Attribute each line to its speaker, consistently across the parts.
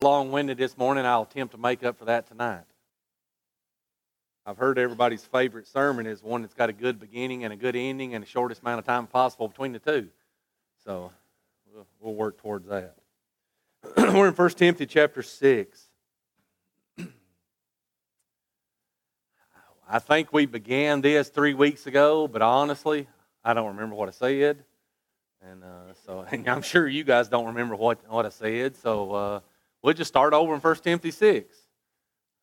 Speaker 1: long winded this morning. I'll attempt to make up for that tonight. I've heard everybody's favorite sermon is one that's got a good beginning and a good ending and the shortest amount of time possible between the two. So we'll, we'll work towards that. We're in 1 Timothy chapter 6. I think we began this three weeks ago, but honestly, I don't remember what I said. And uh, so and I'm sure you guys don't remember what, what I said. So uh, we'll just start over in 1 Timothy 6.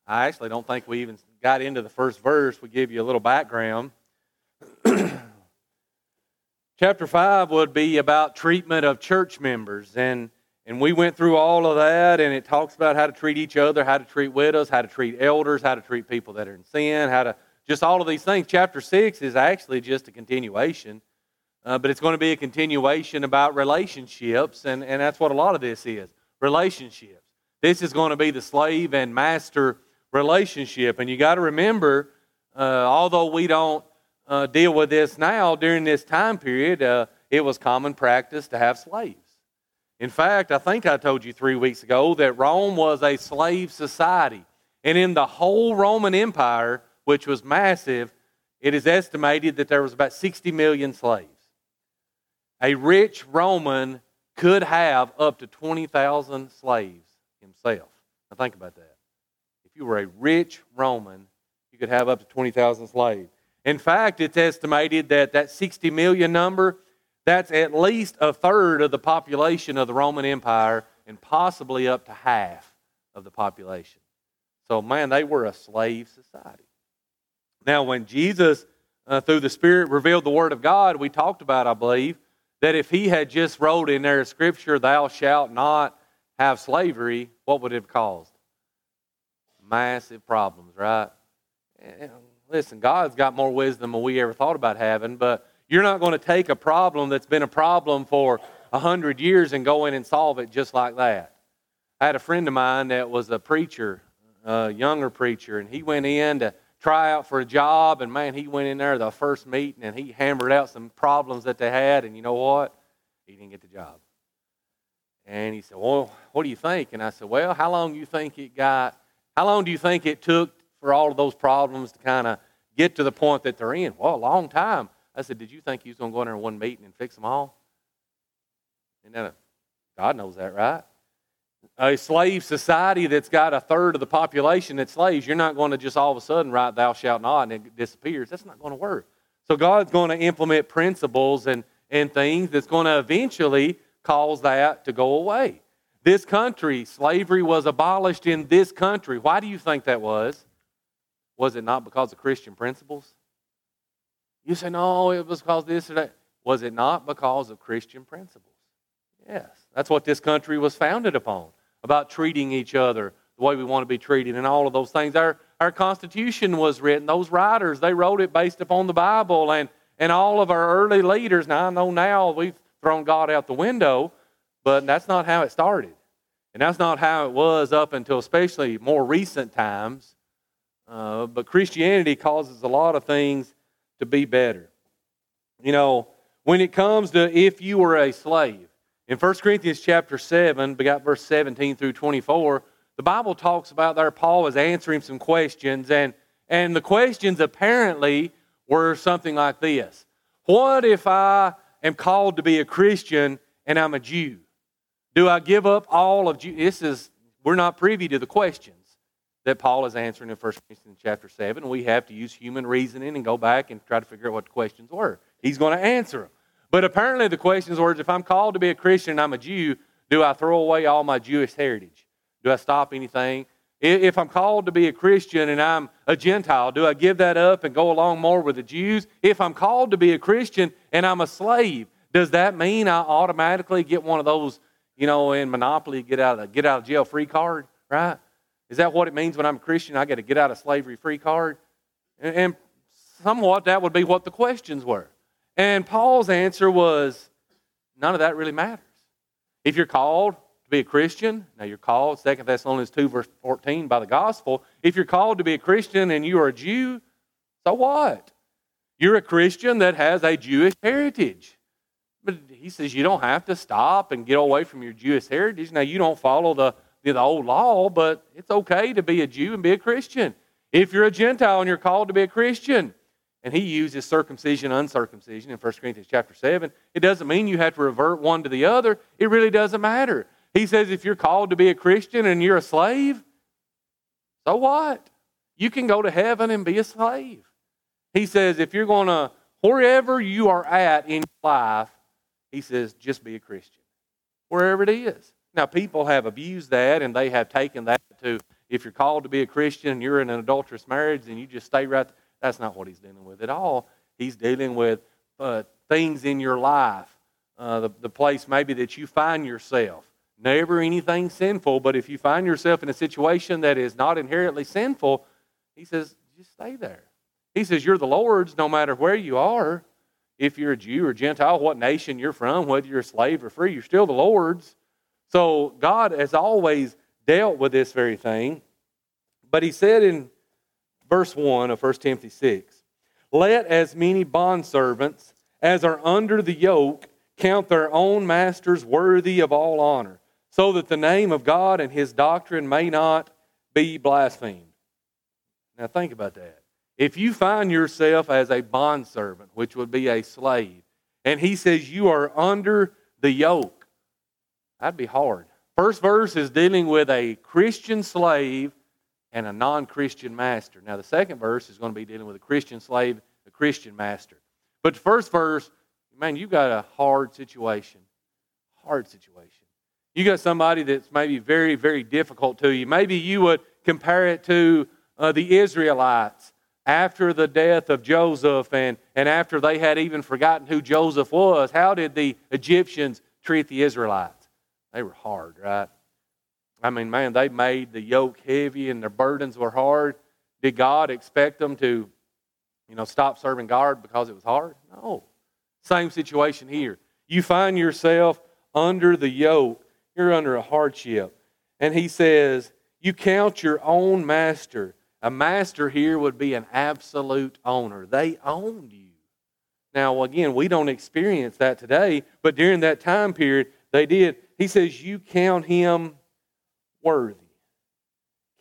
Speaker 1: I actually don't think we even got into the first verse. We give you a little background. Chapter 5 would be about treatment of church members. And, and we went through all of that, and it talks about how to treat each other, how to treat widows, how to treat elders, how to treat people that are in sin, how to just all of these things. Chapter 6 is actually just a continuation. Uh, but it's going to be a continuation about relationships, and, and that's what a lot of this is relationships. This is going to be the slave and master relationship. And you got to remember, uh, although we don't uh, deal with this now, during this time period, uh, it was common practice to have slaves. In fact, I think I told you three weeks ago that Rome was a slave society. And in the whole Roman Empire, which was massive, it is estimated that there was about 60 million slaves a rich Roman could have up to 20,000 slaves himself. Now, think about that. If you were a rich Roman, you could have up to 20,000 slaves. In fact, it's estimated that that 60 million number, that's at least a third of the population of the Roman Empire and possibly up to half of the population. So, man, they were a slave society. Now, when Jesus, uh, through the Spirit, revealed the Word of God, we talked about, I believe, that if he had just wrote in there scripture, thou shalt not have slavery, what would it have caused? Massive problems, right? And listen, God's got more wisdom than we ever thought about having, but you're not going to take a problem that's been a problem for a hundred years and go in and solve it just like that. I had a friend of mine that was a preacher, a younger preacher, and he went in to try out for a job, and man, he went in there the first meeting and he hammered out some problems that they had, and you know what? He didn't get the job. And he said, Well, what do you think? And I said, Well, how long do you think it got? How long do you think it took for all of those problems to kind of get to the point that they're in? Well, a long time. I said, Did you think he was going to go in there in one meeting and fix them all? And then uh, God knows that, right? a slave society that's got a third of the population that's slaves, you're not going to just all of a sudden write thou shalt not and it disappears. That's not going to work. So God's going to implement principles and, and things that's going to eventually cause that to go away. This country, slavery was abolished in this country. Why do you think that was? Was it not because of Christian principles? You say, no, it was because this or that. Was it not because of Christian principles? Yes. That's what this country was founded upon about treating each other the way we want to be treated and all of those things. Our, our Constitution was written. Those writers, they wrote it based upon the Bible and, and all of our early leaders. Now, I know now we've thrown God out the window, but that's not how it started. And that's not how it was up until especially more recent times. Uh, but Christianity causes a lot of things to be better. You know, when it comes to if you were a slave, in 1 Corinthians chapter 7, we got verse 17 through 24, the Bible talks about there Paul is answering some questions, and, and the questions apparently were something like this What if I am called to be a Christian and I'm a Jew? Do I give up all of Jew? This is, we're not privy to the questions that Paul is answering in 1 Corinthians chapter 7. We have to use human reasoning and go back and try to figure out what the questions were. He's going to answer them. But apparently, the questions were, if I'm called to be a Christian and I'm a Jew, do I throw away all my Jewish heritage? Do I stop anything? If I'm called to be a Christian and I'm a Gentile, do I give that up and go along more with the Jews? If I'm called to be a Christian and I'm a slave, does that mean I automatically get one of those, you know, in Monopoly, get out of get out of jail free card, right? Is that what it means when I'm a Christian? I get a get out of slavery free card? And, and somewhat that would be what the questions were. And Paul's answer was none of that really matters. If you're called to be a Christian, now you're called, 2 Thessalonians 2, verse 14, by the gospel. If you're called to be a Christian and you are a Jew, so what? You're a Christian that has a Jewish heritage. But he says you don't have to stop and get away from your Jewish heritage. Now, you don't follow the, the old law, but it's okay to be a Jew and be a Christian. If you're a Gentile and you're called to be a Christian, and he uses circumcision, uncircumcision in 1 Corinthians chapter 7, it doesn't mean you have to revert one to the other. It really doesn't matter. He says if you're called to be a Christian and you're a slave, so what? You can go to heaven and be a slave. He says if you're going to, wherever you are at in life, he says just be a Christian. Wherever it is. Now, people have abused that and they have taken that to if you're called to be a Christian and you're in an adulterous marriage and you just stay right there. That's not what he's dealing with at all. He's dealing with uh, things in your life, uh, the, the place maybe that you find yourself. Never anything sinful, but if you find yourself in a situation that is not inherently sinful, he says, just stay there. He says, You're the Lord's no matter where you are. If you're a Jew or Gentile, what nation you're from, whether you're a slave or free, you're still the Lord's. So God has always dealt with this very thing. But he said in verse 1 of 1 Timothy 6 Let as many bondservants as are under the yoke count their own masters worthy of all honor, so that the name of God and his doctrine may not be blasphemed. Now think about that. If you find yourself as a bondservant, which would be a slave, and he says you are under the yoke, That'd be hard. First verse is dealing with a Christian slave and a non Christian master. Now, the second verse is going to be dealing with a Christian slave, a Christian master. But the first verse, man, you've got a hard situation. Hard situation. You got somebody that's maybe very, very difficult to you. Maybe you would compare it to uh, the Israelites after the death of Joseph and, and after they had even forgotten who Joseph was. How did the Egyptians treat the Israelites? They were hard, right? I mean, man, they made the yoke heavy and their burdens were hard. Did God expect them to, you know, stop serving God because it was hard? No. Same situation here. You find yourself under the yoke, you're under a hardship. And he says, You count your own master. A master here would be an absolute owner. They owned you. Now, again, we don't experience that today, but during that time period, they did. He says, You count him worthy.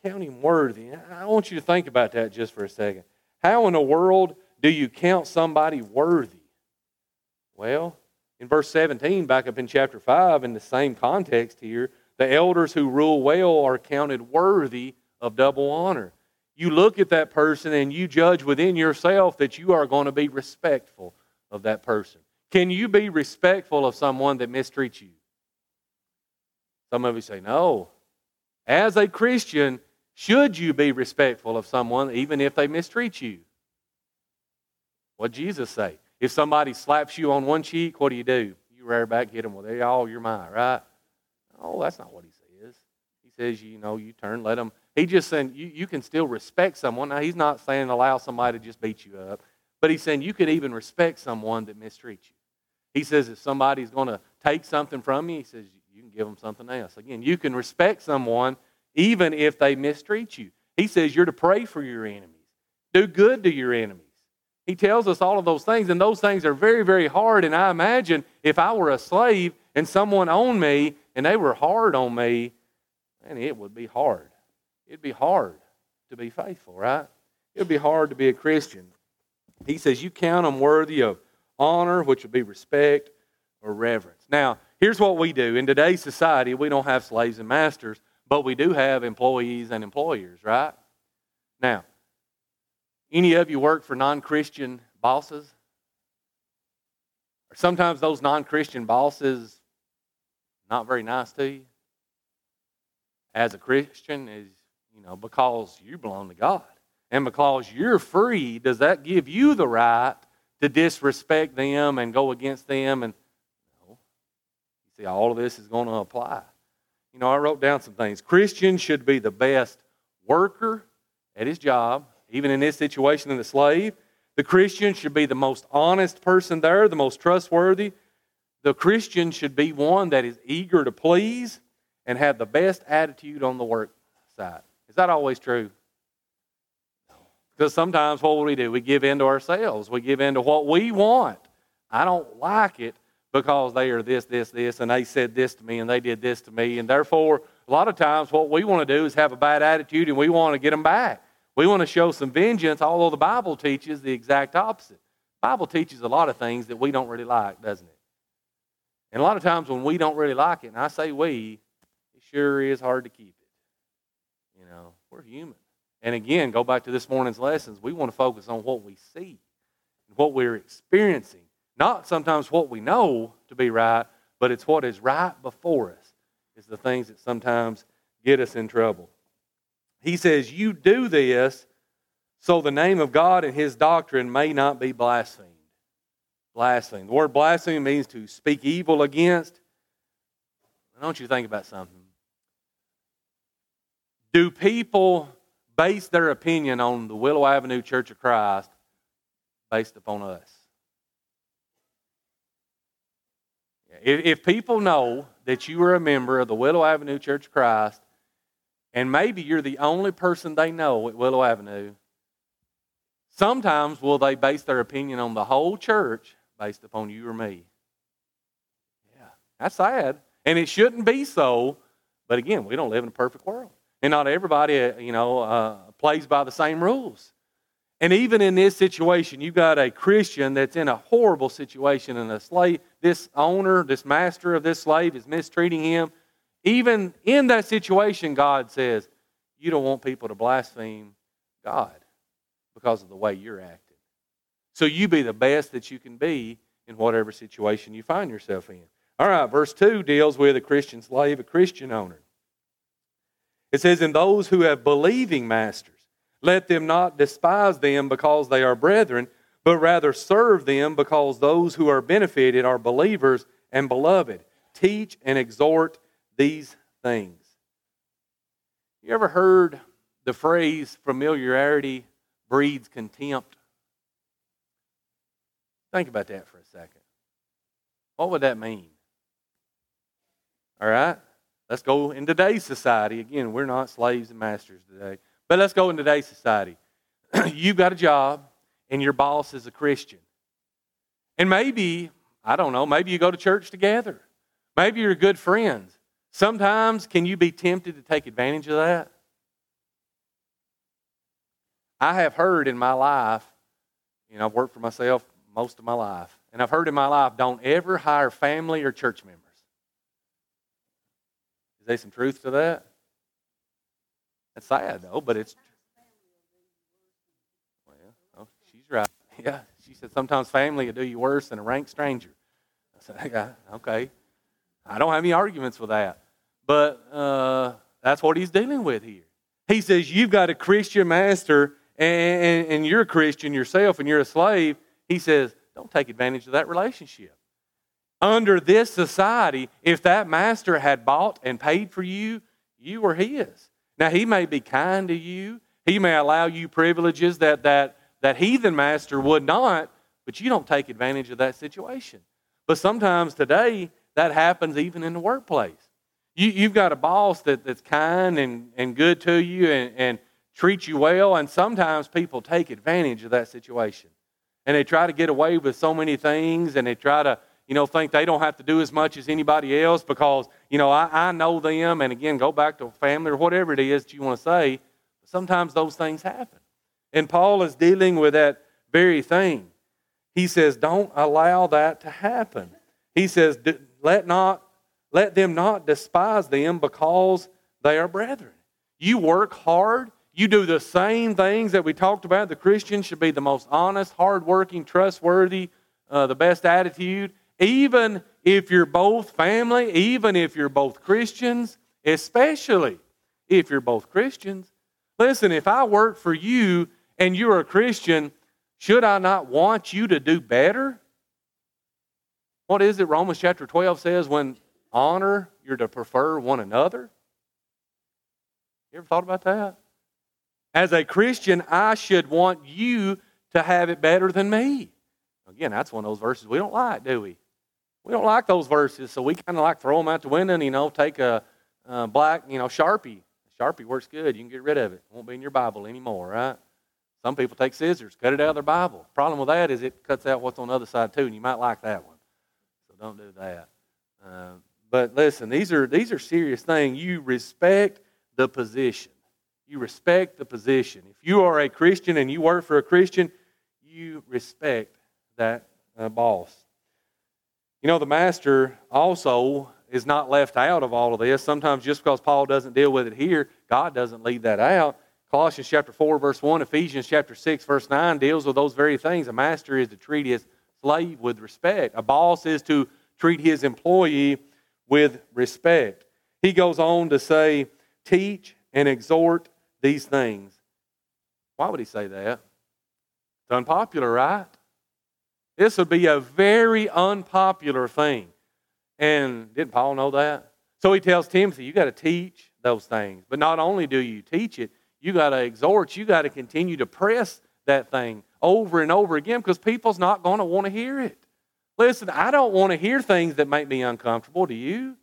Speaker 1: Count him worthy. I want you to think about that just for a second. How in the world do you count somebody worthy? Well, in verse 17, back up in chapter 5, in the same context here, the elders who rule well are counted worthy of double honor. You look at that person and you judge within yourself that you are going to be respectful of that person. Can you be respectful of someone that mistreats you? Some of you say, no. As a Christian, should you be respectful of someone even if they mistreat you? What Jesus say? If somebody slaps you on one cheek, what do you do? You rear back, hit them. Well, they all you're mine, right? Oh, that's not what he says. He says, you know, you turn, let them. He just saying you, you can still respect someone. Now, he's not saying allow somebody to just beat you up, but he's saying you can even respect someone that mistreats you. He says if somebody's going to take something from you, he says you can give them something else. Again, you can respect someone even if they mistreat you. He says you're to pray for your enemies, do good to your enemies. He tells us all of those things, and those things are very, very hard. And I imagine if I were a slave and someone owned me and they were hard on me, man, it would be hard. It'd be hard to be faithful, right? It would be hard to be a Christian. He says, You count them worthy of honor, which would be respect or reverence. Now, Here's what we do. In today's society, we don't have slaves and masters, but we do have employees and employers, right? Now, any of you work for non Christian bosses? Or sometimes those non Christian bosses not very nice to you? As a Christian, is you know, because you belong to God. And because you're free, does that give you the right to disrespect them and go against them and no. See, all of this is going to apply. You know, I wrote down some things. Christian should be the best worker at his job, even in this situation in the slave. The Christian should be the most honest person there, the most trustworthy. The Christian should be one that is eager to please and have the best attitude on the work side. Is that always true? Because sometimes what we do? We give in to ourselves. We give in to what we want. I don't like it, because they are this, this, this, and they said this to me, and they did this to me, and therefore a lot of times what we want to do is have a bad attitude and we want to get them back. We want to show some vengeance, although the Bible teaches the exact opposite. The Bible teaches a lot of things that we don't really like, doesn't it? And a lot of times when we don't really like it, and I say we, it sure is hard to keep it. You know, we're human. And again, go back to this morning's lessons. We want to focus on what we see, what we're experiencing, not sometimes what we know to be right, but it's what is right before us, is the things that sometimes get us in trouble. He says, You do this so the name of God and his doctrine may not be blasphemed. Blaspheme. The word blaspheme means to speak evil against. Don't you think about something? Do people base their opinion on the Willow Avenue Church of Christ based upon us? If people know that you are a member of the Willow Avenue Church of Christ, and maybe you're the only person they know at Willow Avenue, sometimes will they base their opinion on the whole church based upon you or me? Yeah, that's sad. And it shouldn't be so, but again, we don't live in a perfect world. And not everybody, uh, you know, uh, plays by the same rules. And even in this situation, you've got a Christian that's in a horrible situation, and a slave, this owner, this master of this slave is mistreating him. Even in that situation, God says, You don't want people to blaspheme God because of the way you're acting. So you be the best that you can be in whatever situation you find yourself in. All right, verse 2 deals with a Christian slave, a Christian owner. It says, And those who have believing masters, let them not despise them because they are brethren, but rather serve them because those who are benefited are believers and beloved. Teach and exhort these things. You ever heard the phrase familiarity breeds contempt? Think about that for a second. What would that mean? All right? Let's go in today's society. Again, we're not slaves and masters today. But let's go in today's society. You've got a job, and your boss is a Christian. And maybe, I don't know, maybe you go to church together. Maybe you're good friends. Sometimes, can you be tempted to take advantage of that? I have heard in my life, you know, I've worked for myself most of my life, and I've heard in my life, don't ever hire family or church members. Is there some truth to that? It's sad though, but it's. Well, oh, she's right. Yeah, she said sometimes family will do you worse than a rank stranger. I said, yeah, okay. I don't have any arguments with that, but uh, that's what he's dealing with here. He says you've got a Christian master, and, and, you're a Christian yourself, and you're a slave. He says, don't take advantage of that relationship. Under this society, if that master had bought and paid for you, you were his. Now, he may be kind to you, he may allow you privileges that that, that heathen master would not, but you don't take advantage of that situation. But sometimes today, that happens even in the workplace. You, you've got a boss that, that's kind and, and good to you and, and treats you well, and sometimes people take advantage of that situation. And they try to get away with so many things, and they try to you know, think they don't have to do as much as anybody else because, you know, I, I know them. And again, go back to family or whatever it is that you want to say. Sometimes those things happen. And Paul is dealing with that very thing. He says, don't allow that to happen. He says, let, not, let them not despise them because they are brethren. You work hard. You do the same things that we talked about. The Christian should be the most honest, hardworking, trustworthy, uh, the best attitude even if you're both family, even if you're both Christians, especially if you're both Christians. Listen, if I work for you and you're a Christian, should I not want you to do better? What is it Romans chapter 12 says when honor, you're to prefer one another? You ever thought about that? As a Christian, I should want you to have it better than me. Again, that's one of those verses we don't like, do we? We don't like those verses, so we kind of like throw them out the window and, you know, take a, a black, you know, Sharpie. Sharpie works good. You can get rid of it. It won't be in your Bible anymore, right? Some people take scissors, cut it out of their Bible. Problem with that is it cuts out what's on the other side too, and you might like that one. So don't do that. Uh, But listen, these are, these are serious things. You respect the position. You respect the position. If you are a Christian and you work for a Christian, you respect that uh, boss. You know, the master also is not left out of all of this. Sometimes just because Paul doesn't deal with it here, God doesn't leave that out. Colossians chapter 4, verse 1, Ephesians chapter 6, verse 9 deals with those very things. A master is to treat his slave with respect. A boss is to treat his employee with respect. He goes on to say, teach and exhort these things. Why would he say that? It's unpopular, right? This would be a very unpopular thing. And didn't Paul know that? So he tells Timothy, you got to teach those things. But not only do you teach it, you got to exhort, you got to continue to press that thing over and over again because people's not going to want to hear it. Listen, I don't want to hear things that make me uncomfortable. Do you?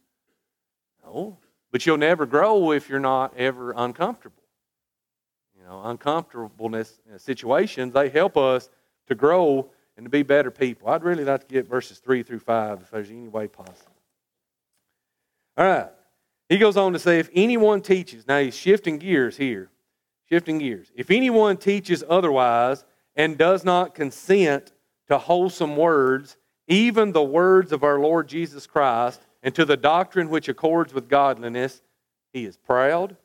Speaker 1: No. But you'll never grow if you're not ever uncomfortable. You know, uncomfortableness situations, they help us to grow and to be better people. I'd really like to get verses 3 through 5 if there's any way possible. All right. He goes on to say, if anyone teaches, now he's shifting gears here, shifting gears. If anyone teaches otherwise and does not consent to wholesome words, even the words of our Lord Jesus Christ, and to the doctrine which accords with godliness, he is proud,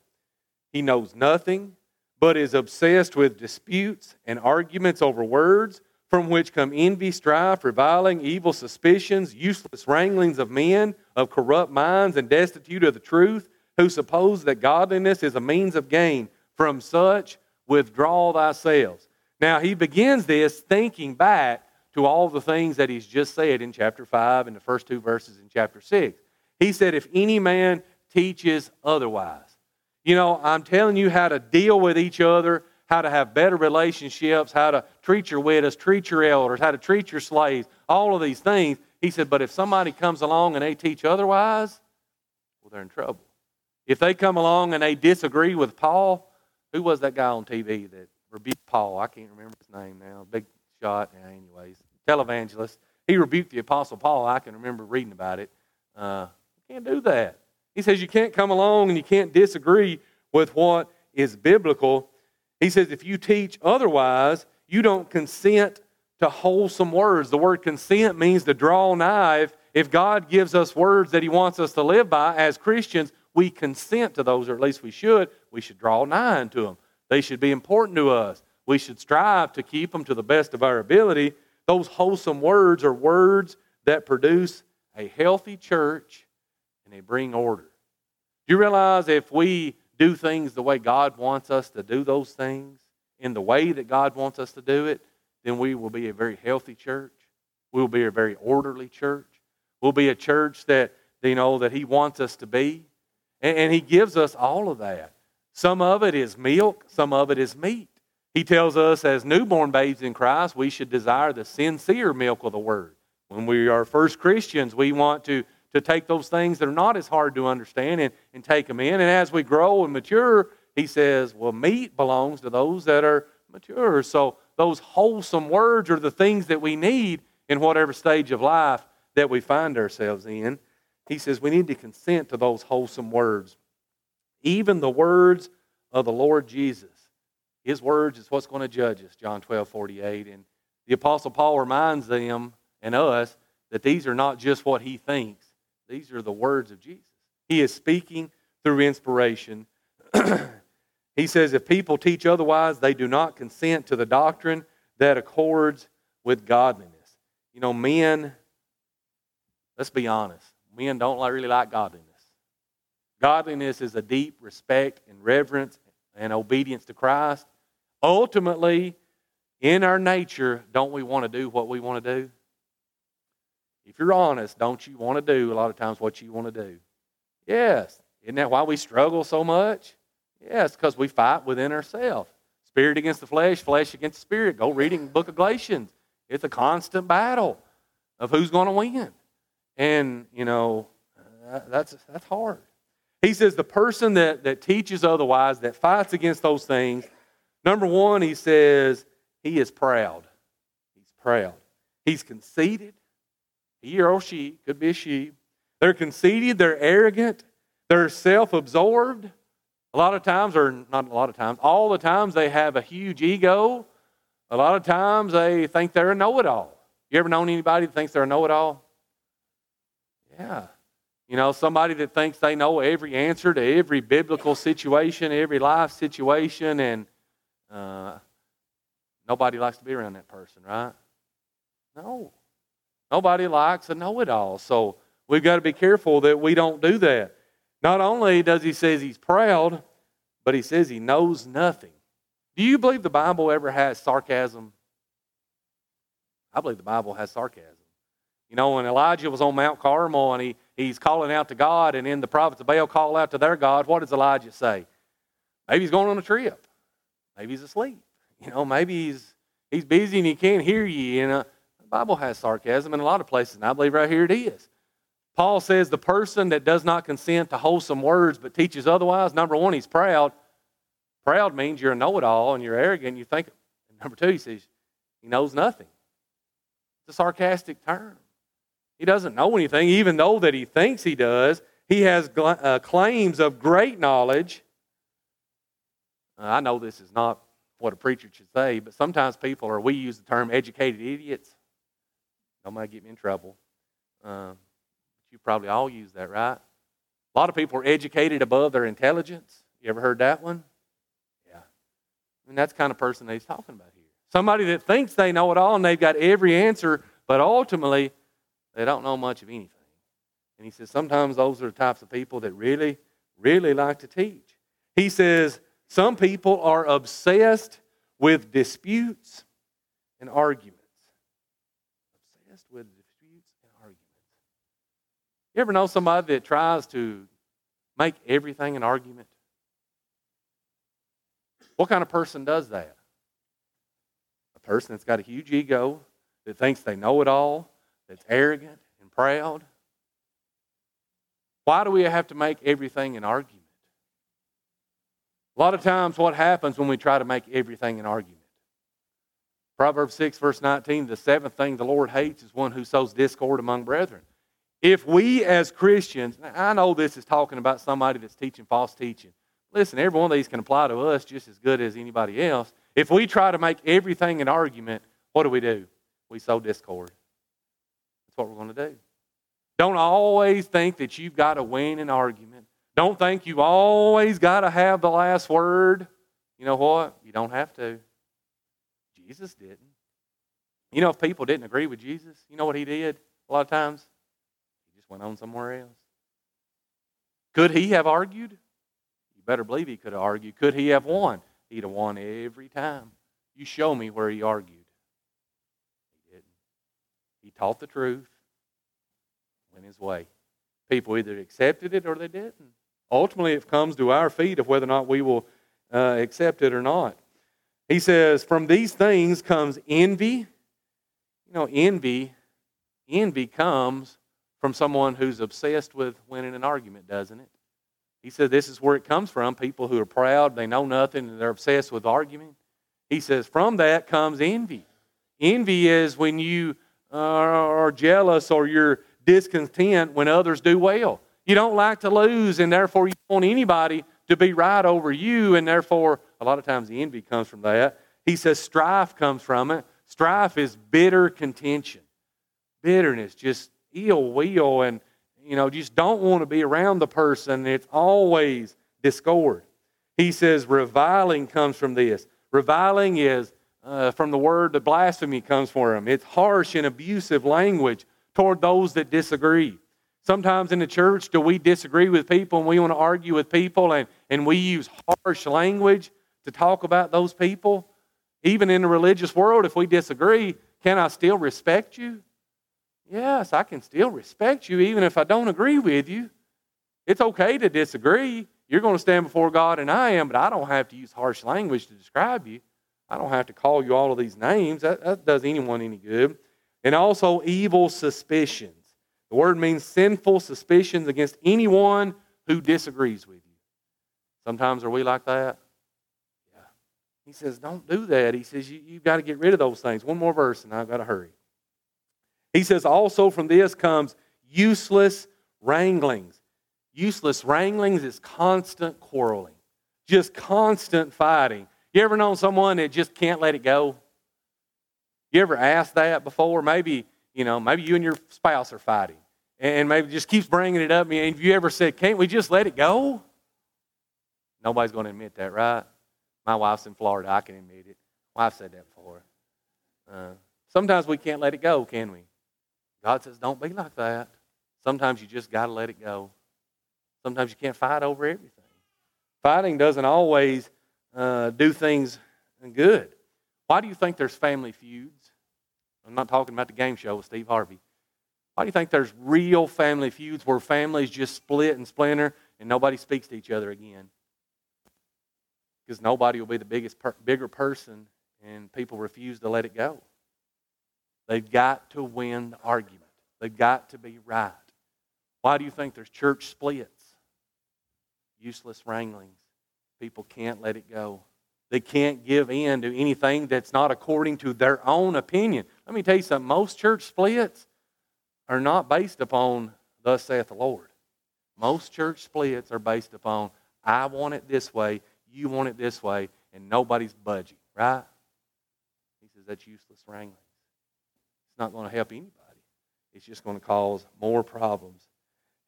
Speaker 1: he knows nothing, but is obsessed with disputes and arguments over words from which come envy, strife, reviling, evil suspicions, useless wranglings of men of corrupt minds and destitute of the truth, who suppose that godliness is a means of gain. From such, withdraw thyself. Now, he begins this thinking back to all the things that he's just said in chapter 5 and the first two verses in chapter 6. He said, If any man teaches otherwise, you know, I'm telling you how to deal with each other how to have better relationships, how to treat your widows, treat your elders, how to treat your slaves, all of these things. He said, but if somebody comes along and they teach otherwise, well, they're in trouble. If they come along and they disagree with Paul, who was that guy on TV that rebuked Paul? I can't remember his name now. Big shot. Anyways, televangelist. He rebuked the Apostle Paul. I can remember reading about it. Uh, you can't do that. He says you can't come along and you can't disagree with what is biblical. He says, if you teach otherwise, you don't consent to wholesome words. The word consent means to draw nigh. If, if God gives us words that He wants us to live by as Christians, we consent to those, or at least we should. We should draw nigh unto them. They should be important to us. We should strive to keep them to the best of our ability. Those wholesome words are words that produce a healthy church and they bring order. Do you realize if we do things the way God wants us to do those things, in the way that God wants us to do it, then we will be a very healthy church. We will be a very orderly church. We'll be a church that, you know, that He wants us to be. And, and He gives us all of that. Some of it is milk, some of it is meat. He tells us as newborn babes in Christ, we should desire the sincere milk of the Word. When we are first Christians, we want to to take those things that are not as hard to understand and, and take them in. And as we grow and mature, he says, well, meat belongs to those that are mature. So those wholesome words are the things that we need in whatever stage of life that we find ourselves in. He says we need to consent to those wholesome words. Even the words of the Lord Jesus. His words is what's going to judge us, John 12, 48. And the Apostle Paul reminds them and us that these are not just what he thinks, these are the words of Jesus. He is speaking through inspiration. he says, If people teach otherwise, they do not consent to the doctrine that accords with godliness. You know, men, let's be honest, men don't really like godliness. Godliness is a deep respect and reverence and obedience to Christ. Ultimately, in our nature, don't we want to do what we want to do? if you're honest, don't you want to do a lot of times what you want to do? Yes. Isn't that why we struggle so much? Yes, because we fight within ourselves. Spirit against the flesh, flesh against the spirit. Go reading the book of Galatians. It's a constant battle of who's going to win. And, you know, that's, that's hard. He says the person that, that teaches otherwise, that fights against those things, number one, he says he is proud. He's proud. He's conceited he or she, could be a she, They're conceited, they're arrogant, they're self absorbed. A lot of times, or not a lot of times, all the times they have a huge ego. A lot of times they think they're a know it all. You ever known anybody that thinks they're a know it all? Yeah. You know, somebody that thinks they know every answer to every biblical situation, every life situation, and uh, nobody likes to be around that person, right? No. Nobody likes a know it all. So we've got to be careful that we don't do that. Not only does he say he's proud, but he says he knows nothing. Do you believe the Bible ever has sarcasm? I believe the Bible has sarcasm. You know, when Elijah was on Mount Carmel and he, he's calling out to God, and then the prophets of Baal call out to their God, what does Elijah say? Maybe he's going on a trip. Maybe he's asleep. You know, maybe he's, he's busy and he can't hear you. You know, the Bible has sarcasm in a lot of places, and I believe right here it is. Paul says the person that does not consent to wholesome words but teaches otherwise, number one, he's proud. Proud means you're a know it all and you're arrogant. You think, number two, he says he knows nothing. It's a sarcastic term. He doesn't know anything, even though that he thinks he does. He has uh, claims of great knowledge. Uh, I know this is not what a preacher should say, but sometimes people, or we use the term educated idiots. Don't mind get me in trouble. Uh, you probably all use that, right? A lot of people are educated above their intelligence. You ever heard that one? Yeah. I mean, that's kind of person that he's talking about here. Somebody that thinks they know it all and they've got every answer, but ultimately they don't know much of anything. And he says sometimes those are the types of people that really, really like to teach. He says some people are obsessed with disputes and arguments. Obsessed with disputes and arguments. You ever know somebody that tries to make everything an argument? What kind of person does that? A person that's got a huge ego, that thinks they know it all, that's arrogant and proud? Why do we have to make everything an argument? A lot of times, what happens when we try to make everything an argument? Proverbs 6, verse 19 the seventh thing the Lord hates is one who sows discord among brethren. If we as Christians, I know this is talking about somebody that's teaching false teaching. Listen, every one of these can apply to us just as good as anybody else. If we try to make everything an argument, what do we do? We sow discord. That's what we're going to do. Don't always think that you've got to win an argument. Don't think you've always got to have the last word. You know what? You don't have to. Jesus didn't. You know, if people didn't agree with Jesus, you know what he did a lot of times? He just went on somewhere else. Could he have argued? You better believe he could have argued. Could he have won? He'd have won every time. You show me where he argued. He didn't. He taught the truth, went his way. People either accepted it or they didn't. Ultimately, it comes to our feet of whether or not we will uh, accept it or not. He says, From these things comes envy. You know, envy, envy comes from someone who's obsessed with winning an argument, doesn't it? He said this is where it comes from. People who are proud, they know nothing, and they're obsessed with arguing. He says, from that comes envy. Envy is when you are jealous or you're discontent when others do well. You don't like to lose, and therefore you want anybody to be right over you, and therefore a lot of times the envy comes from that. He says strife comes from it. Strife is bitter contention, bitterness, just ill will, and you know, just don't want to be around the person. It's always discord. He says reviling comes from this. Reviling is uh, from the word that blasphemy comes from. It's harsh and abusive language toward those that disagree. Sometimes in the church, do we disagree with people and we want to argue with people and, and we use harsh language to talk about those people? Even in the religious world, if we disagree, can I still respect you? Yes, I can still respect you even if I don't agree with you. It's okay to disagree. You're going to stand before God and I am, but I don't have to use harsh language to describe you. I don't have to call you all of these names. That, that does anyone any good. And also evil suspicions. The word means sinful suspicions against anyone who disagrees with you. Sometimes are we like that? Yeah. He says, don't do that. He says, you, you've got to get rid of those things. One more verse, and I've got to hurry. He says, also from this comes useless wranglings. Useless wranglings is constant quarreling, just constant fighting. You ever known someone that just can't let it go? You ever asked that before? Maybe, you know, maybe you and your spouse are fighting and maybe just keeps bringing it up. And have you ever said, can't we just let it go? Nobody's going to admit that, right? My wife's in Florida. I can admit it. Wife said that before. Uh, sometimes we can't let it go, can we? God says, don't be like that. Sometimes you just got to let it go. Sometimes you can't fight over everything. Fighting doesn't always uh, do things good. Why do you think there's family feuds? I'm not talking about the game show with Steve Harvey. Why do you think there's real family feuds where families just split and splinter and nobody speaks to each other again? Because nobody will be the biggest, per- bigger person, and people refuse to let it go. They've got to win the argument. They've got to be right. Why do you think there's church splits? Useless wranglings. People can't let it go. They can't give in to anything that's not according to their own opinion. Let me tell you something. Most church splits are not based upon, thus saith the Lord. Most church splits are based upon, I want it this way, you want it this way, and nobody's budging, right? He says that's useless wrangling. It's not going to help anybody. It's just going to cause more problems.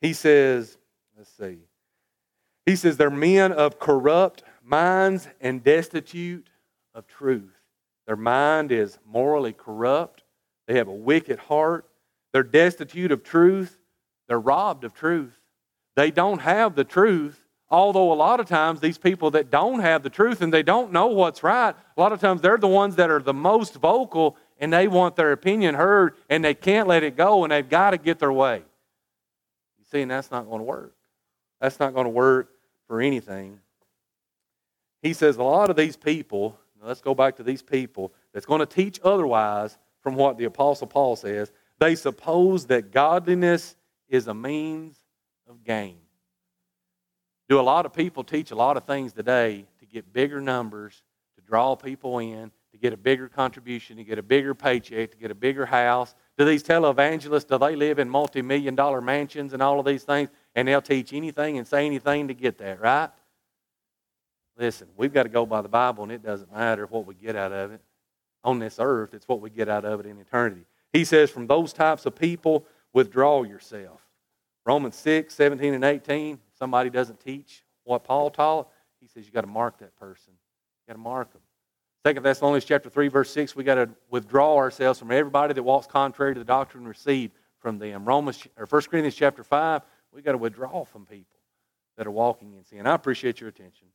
Speaker 1: He says, let's see. He says they're men of corrupt minds and destitute of truth. Their mind is morally corrupt. They have a wicked heart. They're destitute of truth. They're robbed of truth. They don't have the truth. Although a lot of times these people that don't have the truth and they don't know what's right, a lot of times they're the ones that are the most vocal and they want their opinion heard and they can't let it go and they've got to get their way. You see, and that's not going to work. That's not going to work for anything. He says a lot of these people, let's go back to these people, that's going to teach otherwise from what the Apostle Paul says. They suppose that godliness is a means of gain. Do a lot of people teach a lot of things today to get bigger numbers, to draw people in, to get a bigger contribution, to get a bigger paycheck, to get a bigger house? Do these televangelists, do they live in multi million dollar mansions and all of these things? And they'll teach anything and say anything to get that, right? Listen, we've got to go by the Bible, and it doesn't matter what we get out of it on this earth, it's what we get out of it in eternity. He says, from those types of people, withdraw yourself. Romans 6, 17, and 18. If somebody doesn't teach what Paul taught, he says you got to mark that person. You got to mark them. Second Thessalonians chapter 3, verse 6, we got to withdraw ourselves from everybody that walks contrary to the doctrine received from them. Romans or 1 Corinthians chapter 5, we got to withdraw from people that are walking in sin. I appreciate your attention.